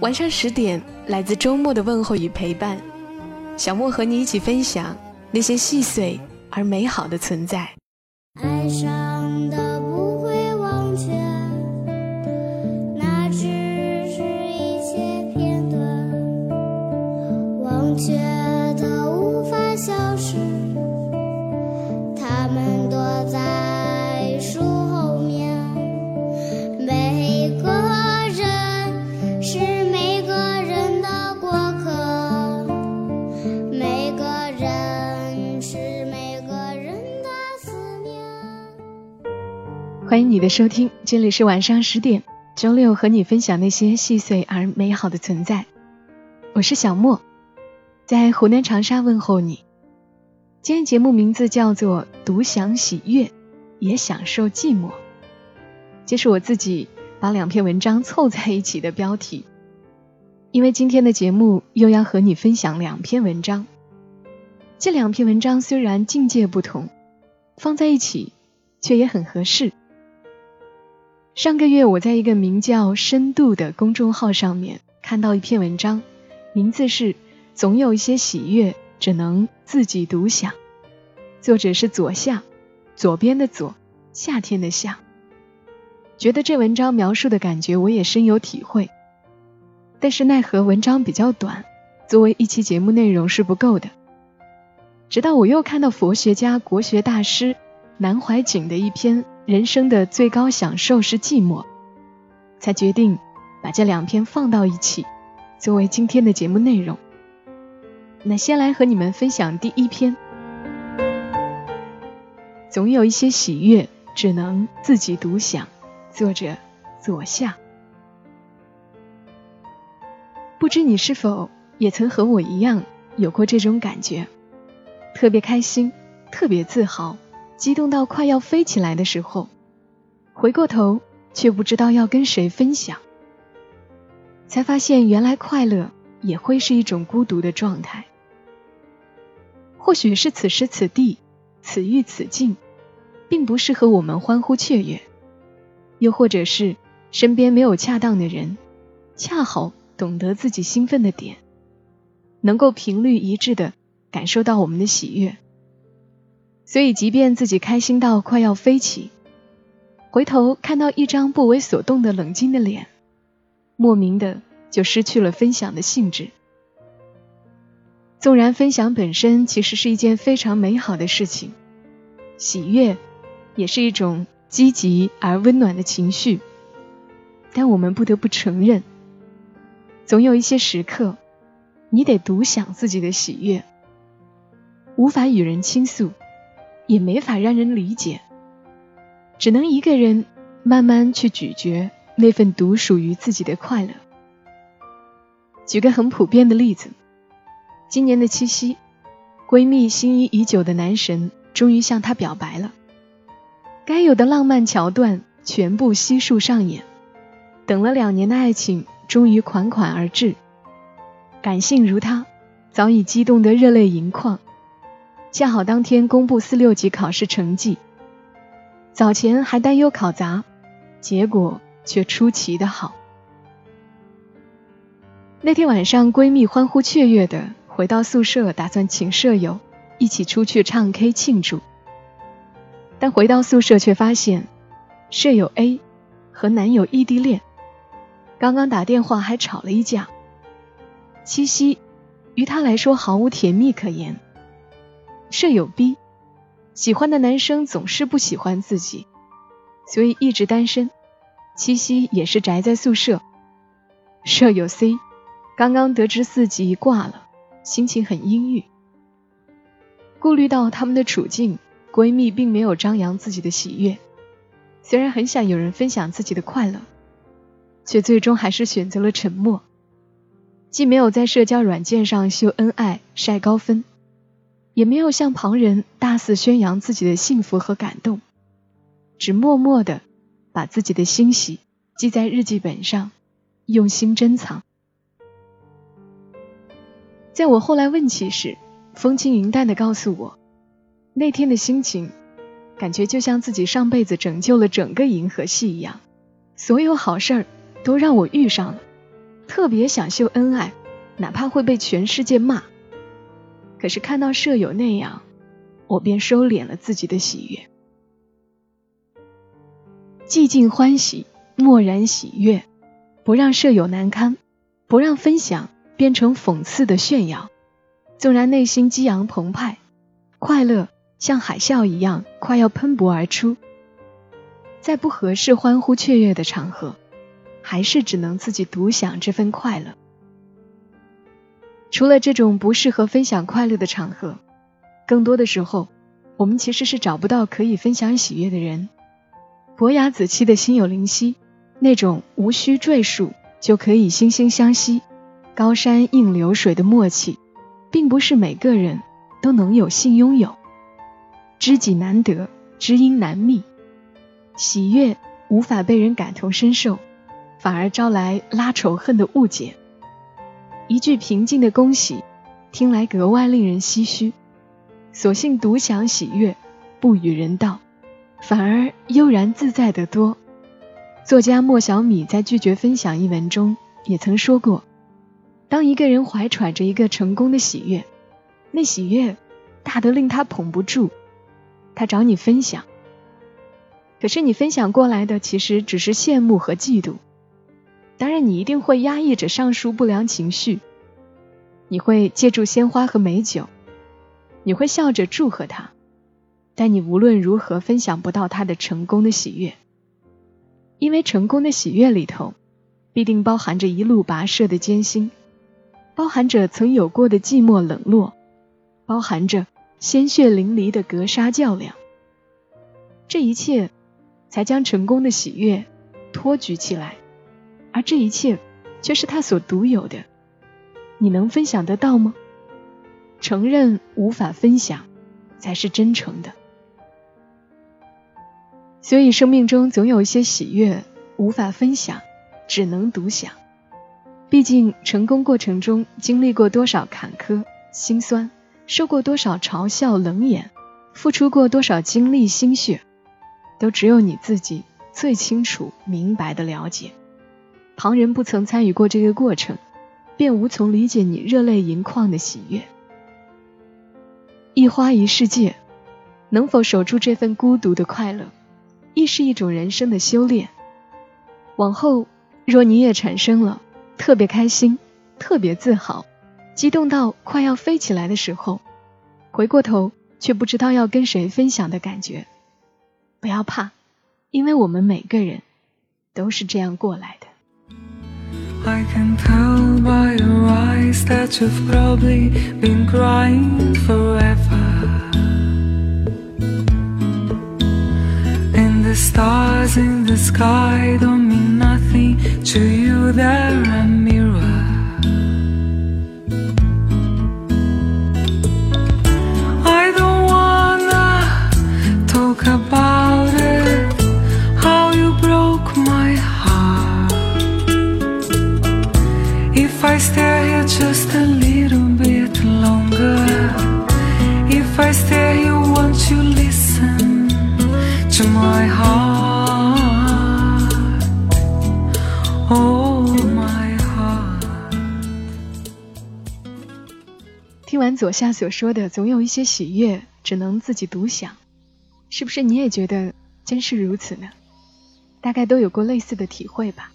晚上十点，来自周末的问候与陪伴，小莫和你一起分享那些细碎而美好的存在。爱上的欢迎你的收听，这里是晚上十点，周六和你分享那些细碎而美好的存在。我是小莫，在湖南长沙问候你。今天节目名字叫做《独享喜悦，也享受寂寞》，这是我自己把两篇文章凑在一起的标题。因为今天的节目又要和你分享两篇文章，这两篇文章虽然境界不同，放在一起却也很合适。上个月我在一个名叫“深度”的公众号上面看到一篇文章，名字是“总有一些喜悦只能自己独享”，作者是左夏，左边的左，夏天的夏。觉得这文章描述的感觉我也深有体会，但是奈何文章比较短，作为一期节目内容是不够的。直到我又看到佛学家、国学大师南怀瑾的一篇《人生的最高享受是寂寞》，才决定把这两篇放到一起，作为今天的节目内容。那先来和你们分享第一篇，总有一些喜悦只能自己独享。作者左夏。不知你是否也曾和我一样有过这种感觉？特别开心，特别自豪，激动到快要飞起来的时候，回过头却不知道要跟谁分享，才发现原来快乐也会是一种孤独的状态。或许是此时此地，此遇此境，并不适合我们欢呼雀跃。又或者是身边没有恰当的人，恰好懂得自己兴奋的点，能够频率一致的感受到我们的喜悦。所以，即便自己开心到快要飞起，回头看到一张不为所动的冷静的脸，莫名的就失去了分享的兴致。纵然分享本身其实是一件非常美好的事情，喜悦也是一种。积极而温暖的情绪，但我们不得不承认，总有一些时刻，你得独享自己的喜悦，无法与人倾诉，也没法让人理解，只能一个人慢慢去咀嚼那份独属于自己的快乐。举个很普遍的例子，今年的七夕，闺蜜心仪已久的男神终于向她表白了。该有的浪漫桥段全部悉数上演，等了两年的爱情终于款款而至。感性如她，早已激动得热泪盈眶。恰好当天公布四六级考试成绩，早前还担忧考砸，结果却出奇的好。那天晚上，闺蜜欢呼雀跃的回到宿舍，打算请舍友一起出去唱 K 庆祝。但回到宿舍却发现，舍友 A 和男友异地恋，刚刚打电话还吵了一架。七夕，于他来说毫无甜蜜可言。舍友 B 喜欢的男生总是不喜欢自己，所以一直单身。七夕也是宅在宿舍。舍友 C 刚刚得知四级挂了，心情很阴郁。顾虑到他们的处境。闺蜜并没有张扬自己的喜悦，虽然很想有人分享自己的快乐，却最终还是选择了沉默。既没有在社交软件上秀恩爱、晒高分，也没有向旁人大肆宣扬自己的幸福和感动，只默默的把自己的欣喜记在日记本上，用心珍藏。在我后来问起时，风轻云淡的告诉我，那天的心情，感觉就像自己上辈子拯救了整个银河系一样，所有好事儿都让我遇上了。特别想秀恩爱，哪怕会被全世界骂。可是看到舍友那样，我便收敛了自己的喜悦。寂静欢喜，默然喜悦，不让舍友难堪，不让分享变成讽刺的炫耀。纵然内心激昂澎湃，快乐像海啸一样快要喷薄而出，在不合适欢呼雀跃的场合。还是只能自己独享这份快乐。除了这种不适合分享快乐的场合，更多的时候，我们其实是找不到可以分享喜悦的人。伯牙子期的心有灵犀，那种无需赘述就可以惺惺相惜、高山映流水的默契，并不是每个人都能有幸拥有。知己难得，知音难觅，喜悦无法被人感同身受。反而招来拉仇恨的误解。一句平静的恭喜，听来格外令人唏嘘。索性独享喜悦，不与人道，反而悠然自在得多。作家莫小米在《拒绝分享》一文中也曾说过：当一个人怀揣着一个成功的喜悦，那喜悦大得令他捧不住，他找你分享，可是你分享过来的其实只是羡慕和嫉妒。当然，你一定会压抑着上述不良情绪，你会借助鲜花和美酒，你会笑着祝贺他，但你无论如何分享不到他的成功的喜悦，因为成功的喜悦里头，必定包含着一路跋涉的艰辛，包含着曾有过的寂寞冷落，包含着鲜血淋漓的格杀较量，这一切才将成功的喜悦托举起来。而这一切却是他所独有的，你能分享得到吗？承认无法分享，才是真诚的。所以，生命中总有一些喜悦无法分享，只能独享。毕竟，成功过程中经历过多少坎坷心酸，受过多少嘲笑冷眼，付出过多少精力心血，都只有你自己最清楚明白的了解。旁人不曾参与过这个过程，便无从理解你热泪盈眶的喜悦。一花一世界，能否守住这份孤独的快乐，亦是一种人生的修炼。往后，若你也产生了特别开心、特别自豪、激动到快要飞起来的时候，回过头却不知道要跟谁分享的感觉，不要怕，因为我们每个人都是这样过来的。I can tell by your eyes that you've probably been crying forever. And the stars in the sky don't mean nothing to you, they're a mirror. If I stay here just a little bit longer, if I stay here, won't you listen to my heart? Oh, my heart. 听完左下所说的，总有一些喜悦只能自己独享，是不是你也觉得真是如此呢？大概都有过类似的体会吧。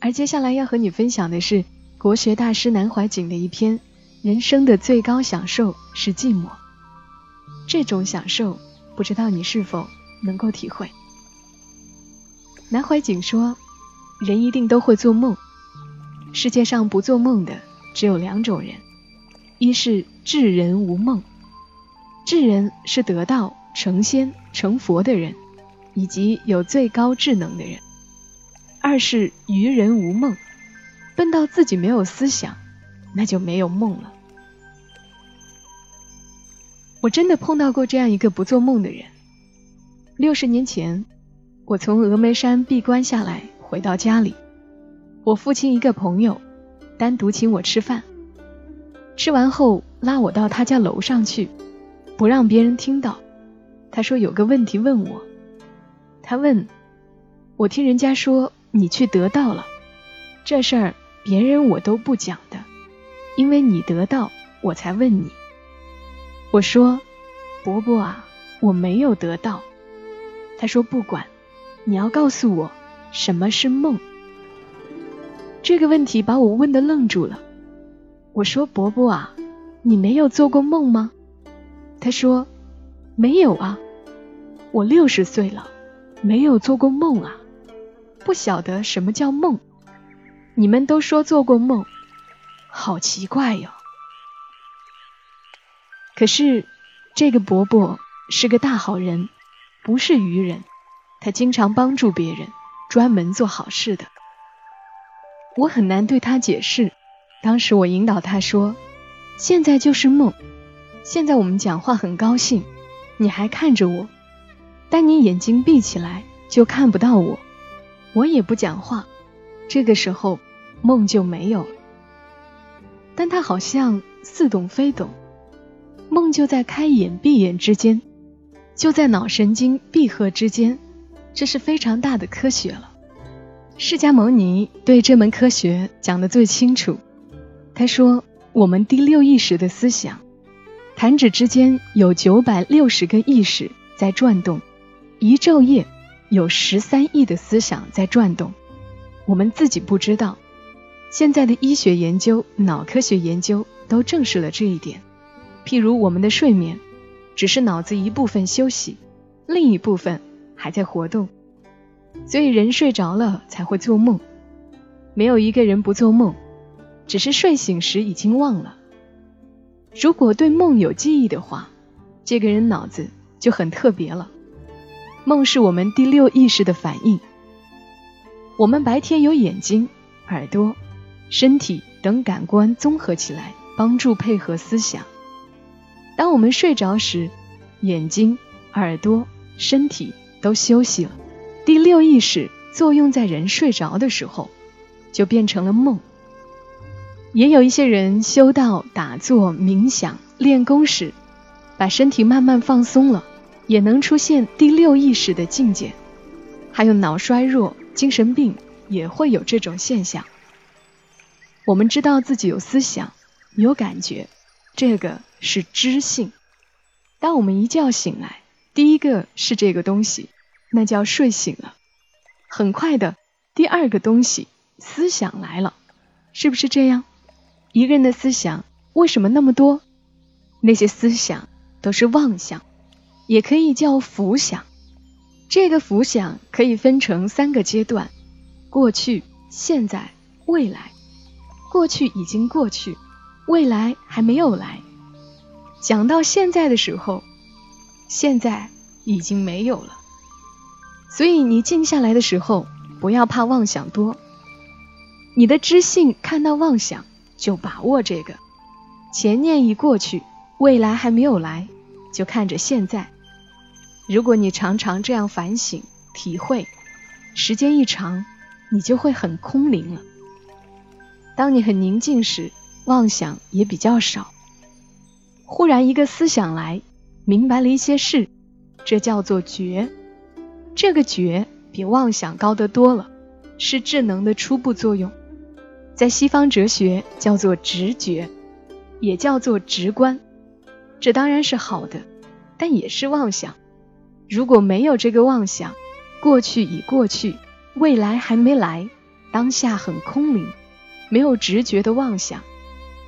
而接下来要和你分享的是国学大师南怀瑾的一篇《人生的最高享受是寂寞》。这种享受，不知道你是否能够体会？南怀瑾说：“人一定都会做梦，世界上不做梦的只有两种人，一是智人无梦，智人是得道成仙成佛的人，以及有最高智能的人。二是愚人无梦，笨到自己没有思想，那就没有梦了。我真的碰到过这样一个不做梦的人。六十年前，我从峨眉山闭关下来，回到家里，我父亲一个朋友单独请我吃饭，吃完后拉我到他家楼上去，不让别人听到。他说有个问题问我，他问我听人家说你去得到了，这事儿别人我都不讲的，因为你得到，我才问你。我说伯伯啊，我没有得到。他说不管，你要告诉我什么是梦。这个问题把我问的愣住了。我说伯伯啊，你没有做过梦吗？他说没有啊，我六十岁了，没有做过梦啊，不晓得什么叫梦。你们都说做过梦，好奇怪哟。可是，这个伯伯是个大好人，不是愚人。他经常帮助别人，专门做好事的。我很难对他解释。当时我引导他说：“现在就是梦，现在我们讲话很高兴，你还看着我，但你眼睛闭起来就看不到我，我也不讲话，这个时候梦就没有了。”但他好像似懂非懂。梦就在开眼闭眼之间，就在脑神经闭合之间，这是非常大的科学了。释迦牟尼对这门科学讲得最清楚。他说：“我们第六意识的思想，弹指之间有九百六十个意识在转动，一昼夜有十三亿的思想在转动，我们自己不知道。现在的医学研究、脑科学研究都证实了这一点。”譬如我们的睡眠，只是脑子一部分休息，另一部分还在活动，所以人睡着了才会做梦。没有一个人不做梦，只是睡醒时已经忘了。如果对梦有记忆的话，这个人脑子就很特别了。梦是我们第六意识的反应。我们白天有眼睛、耳朵、身体等感官综合起来，帮助配合思想。当我们睡着时，眼睛、耳朵、身体都休息了。第六意识作用在人睡着的时候，就变成了梦。也有一些人修道、打坐、冥想、练功时，把身体慢慢放松了，也能出现第六意识的境界。还有脑衰弱、精神病也会有这种现象。我们知道自己有思想、有感觉。这个是知性。当我们一觉醒来，第一个是这个东西，那叫睡醒了。很快的，第二个东西思想来了，是不是这样？一个人的思想为什么那么多？那些思想都是妄想，也可以叫浮想。这个浮想可以分成三个阶段：过去、现在、未来。过去已经过去。未来还没有来，讲到现在的时候，现在已经没有了。所以你静下来的时候，不要怕妄想多。你的知性看到妄想，就把握这个。前念已过去，未来还没有来，就看着现在。如果你常常这样反省、体会，时间一长，你就会很空灵了。当你很宁静时，妄想也比较少，忽然一个思想来，明白了一些事，这叫做觉。这个觉比妄想高得多了，是智能的初步作用，在西方哲学叫做直觉，也叫做直观。这当然是好的，但也是妄想。如果没有这个妄想，过去已过去，未来还没来，当下很空灵，没有直觉的妄想。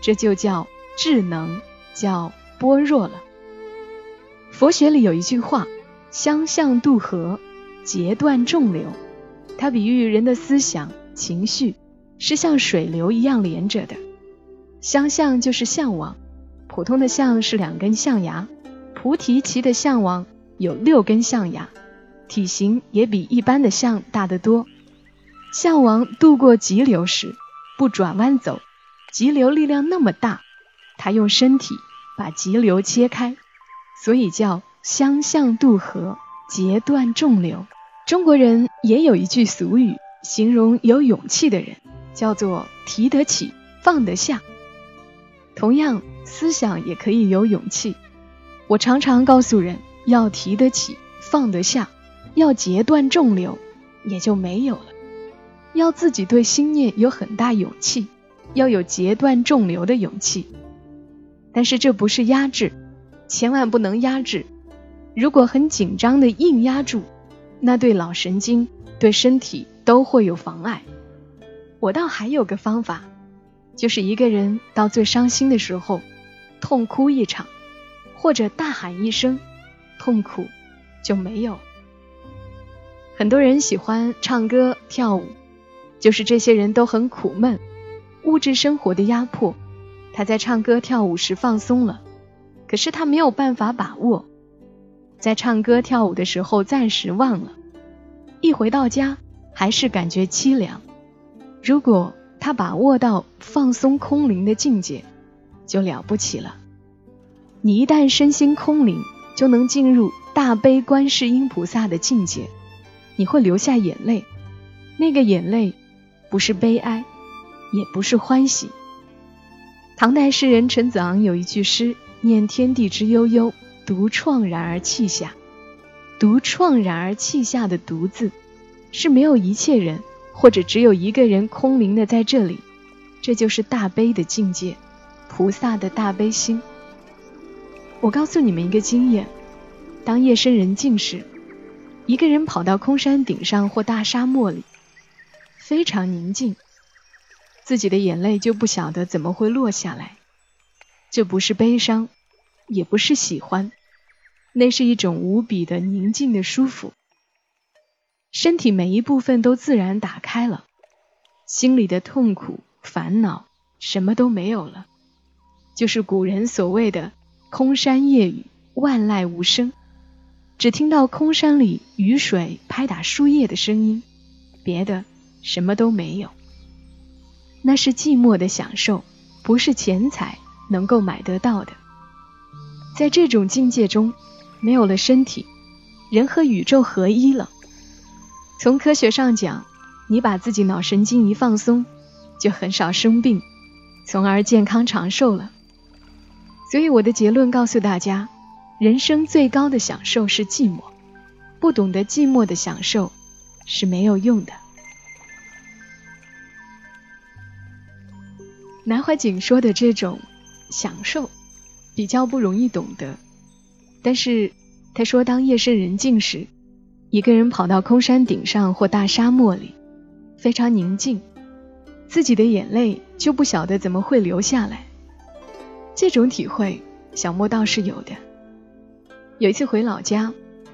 这就叫智能，叫般若了。佛学里有一句话：“相向渡河，截断众流。”它比喻人的思想、情绪是像水流一样连着的。相向就是向往，普通的象是两根象牙，菩提奇的象王有六根象牙，体型也比一般的象大得多。象王渡过急流时，不转弯走，急流力量那么大，他用身体把急流切开，所以叫相向渡河，截断众流。中国人也有一句俗语，形容有勇气的人，叫做提得起，放得下。同样，思想也可以有勇气。我常常告诉人，要提得起，放得下，要截断众流，也就没有了。要自己对心念有很大勇气，要有截断众流的勇气。但是这不是压制，千万不能压制。如果很紧张的硬压住，那对脑神经、对身体都会有妨碍。我倒还有个方法，就是一个人到最伤心的时候，痛哭一场，或者大喊一声，痛苦就没有。很多人喜欢唱歌跳舞。就是这些人都很苦闷，物质生活的压迫，他在唱歌跳舞时放松了，可是他没有办法把握，在唱歌跳舞的时候暂时忘了，一回到家还是感觉凄凉。如果他把握到放松空灵的境界，就了不起了。你一旦身心空灵，就能进入大悲观世音菩萨的境界，你会流下眼泪，那个眼泪。不是悲哀，也不是欢喜。唐代诗人陈子昂有一句诗：“念天地之悠悠，独怆然而泣下。”独怆然而泣下的“独”字，是没有一切人，或者只有一个人空灵的在这里。这就是大悲的境界，菩萨的大悲心。我告诉你们一个经验：当夜深人静时，一个人跑到空山顶上或大沙漠里。非常宁静，自己的眼泪就不晓得怎么会落下来。这不是悲伤，也不是喜欢，那是一种无比的宁静的舒服。身体每一部分都自然打开了，心里的痛苦、烦恼什么都没有了，就是古人所谓的“空山夜雨，万籁无声”，只听到空山里雨水拍打树叶的声音，别的。什么都没有，那是寂寞的享受，不是钱财能够买得到的。在这种境界中，没有了身体，人和宇宙合一了。从科学上讲，你把自己脑神经一放松，就很少生病，从而健康长寿了。所以我的结论告诉大家：人生最高的享受是寂寞，不懂得寂寞的享受是没有用的。南怀瑾说的这种享受比较不容易懂得，但是他说，当夜深人静时，一个人跑到空山顶上或大沙漠里，非常宁静，自己的眼泪就不晓得怎么会流下来。这种体会，小莫倒是有的。有一次回老家，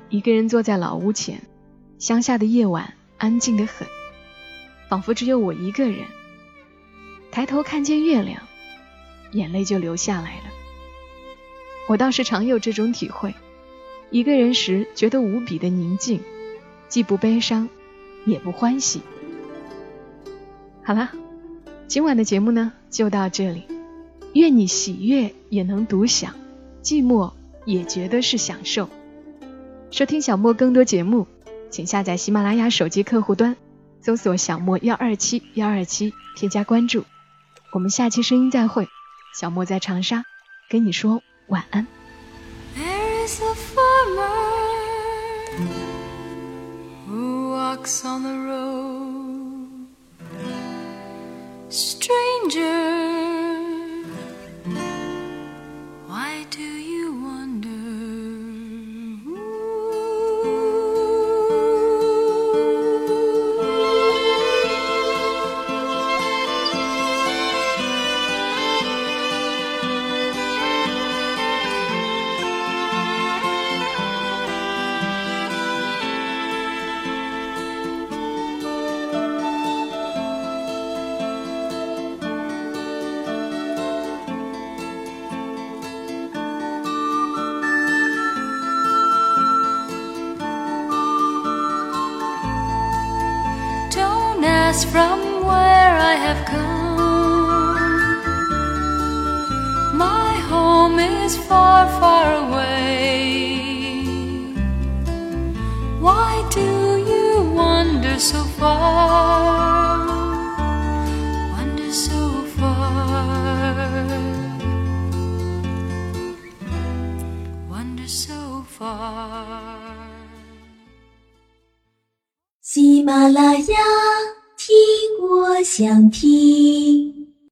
一个人坐在老屋前，乡下的夜晚安静的很，仿佛只有我一个人。抬头看见月亮，眼泪就流下来了。我倒是常有这种体会，一个人时觉得无比的宁静，既不悲伤，也不欢喜。好了，今晚的节目呢就到这里。愿你喜悦也能独享，寂寞也觉得是享受。收听小莫更多节目，请下载喜马拉雅手机客户端，搜索“小莫幺二七幺二七”，添加关注。我们下期声音再会，小莫在长沙，跟你说晚安。There is a Who walks on the road? Stranger. from where I have come. My home is far, far away. Why do you wander so far? Wander so far. Wander so far. Himalaya. 想听。